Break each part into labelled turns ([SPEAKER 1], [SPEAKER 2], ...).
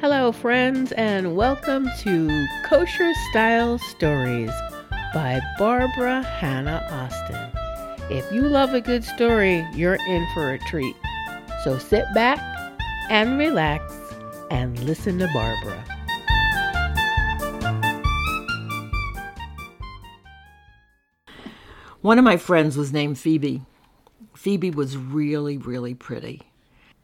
[SPEAKER 1] Hello, friends, and welcome to Kosher Style Stories by Barbara Hannah Austin. If you love a good story, you're in for a treat. So sit back and relax and listen to Barbara.
[SPEAKER 2] One of my friends was named Phoebe. Phoebe was really, really pretty.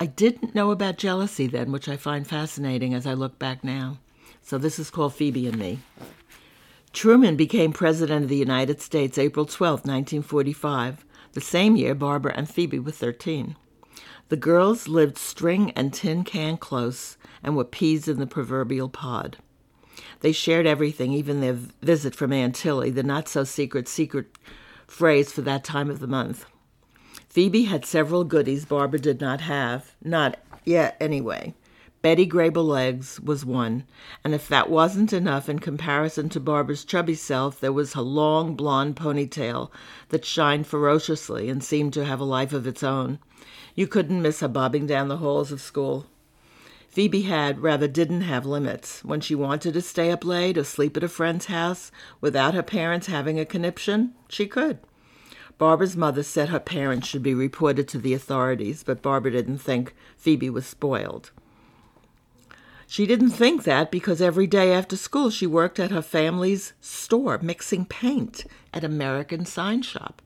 [SPEAKER 2] I didn't know about jealousy then, which I find fascinating as I look back now. So this is called Phoebe and Me. Truman became President of the United States April 12, 1945, the same year Barbara and Phoebe were 13. The girls lived string and tin can close and were peas in the proverbial pod. They shared everything, even their visit from Aunt Tilly, the not so secret secret phrase for that time of the month. Phoebe had several goodies Barbara did not have, not yet anyway. Betty Grable was one, and if that wasn't enough in comparison to Barbara's chubby self, there was her long blonde ponytail that shined ferociously and seemed to have a life of its own. You couldn't miss her bobbing down the halls of school. Phoebe had, rather didn't have limits. When she wanted to stay up late or sleep at a friend's house without her parents having a conniption, she could. Barbara's mother said her parents should be reported to the authorities, but Barbara didn't think Phoebe was spoiled. She didn't think that because every day after school she worked at her family's store mixing paint at American Sign Shop.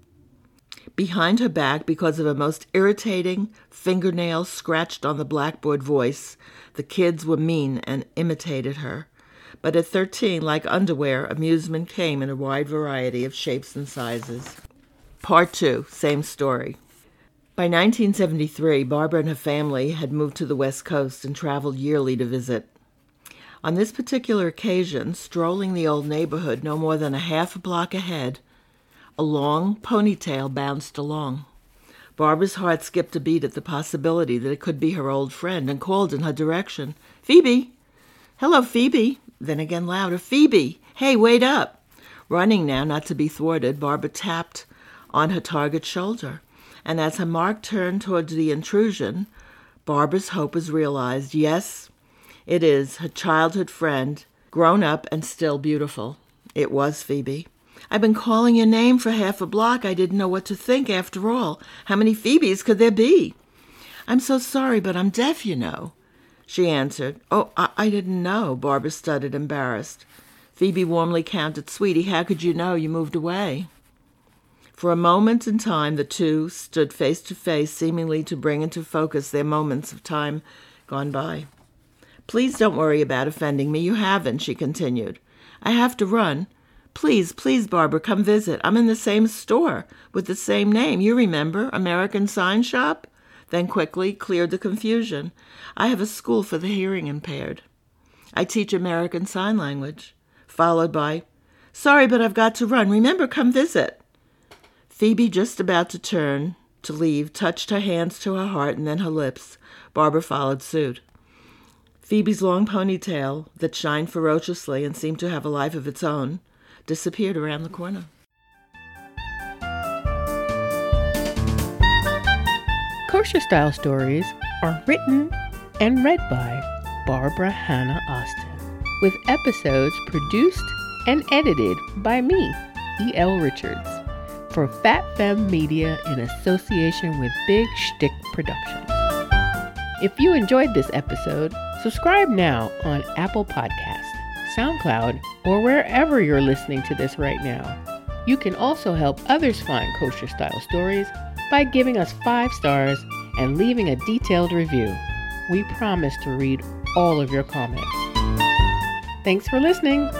[SPEAKER 2] Behind her back, because of a most irritating fingernail scratched on the blackboard voice, the kids were mean and imitated her. But at 13, like underwear, amusement came in a wide variety of shapes and sizes. Part 2, same story. By 1973, Barbara and her family had moved to the West Coast and traveled yearly to visit. On this particular occasion, strolling the old neighborhood no more than a half a block ahead, a long ponytail bounced along. Barbara's heart skipped a beat at the possibility that it could be her old friend and called in her direction. Phoebe! Hello, Phoebe! Then again louder, Phoebe! Hey, wait up! Running now, not to be thwarted, Barbara tapped on her target's shoulder, and as her mark turned towards the intrusion, Barbara's hope was realized. Yes, it is her childhood friend, grown up and still beautiful. It was Phoebe. I've been calling your name for half a block. I didn't know what to think after all. How many Phoebes could there be? I'm so sorry, but I'm deaf, you know. She answered. Oh, I, I didn't know, Barbara stuttered, embarrassed. Phoebe warmly counted, Sweetie, how could you know you moved away? For a moment in time, the two stood face to face, seemingly to bring into focus their moments of time gone by. Please don't worry about offending me. You haven't, she continued. I have to run. Please, please, Barbara, come visit. I'm in the same store with the same name. You remember, American Sign Shop? Then quickly cleared the confusion. I have a school for the hearing impaired. I teach American Sign Language. Followed by, Sorry, but I've got to run. Remember, come visit. Phoebe, just about to turn to leave, touched her hands to her heart and then her lips. Barbara followed suit. Phoebe's long ponytail, that shined ferociously and seemed to have a life of its own, disappeared around the corner.
[SPEAKER 1] Kosher Style Stories are written and read by Barbara Hannah Austin, with episodes produced and edited by me, E.L. Richards for Fat Fem Media in association with Big Shtick Productions. If you enjoyed this episode, subscribe now on Apple Podcast, SoundCloud, or wherever you're listening to this right now. You can also help others find kosher style stories by giving us five stars and leaving a detailed review. We promise to read all of your comments. Thanks for listening.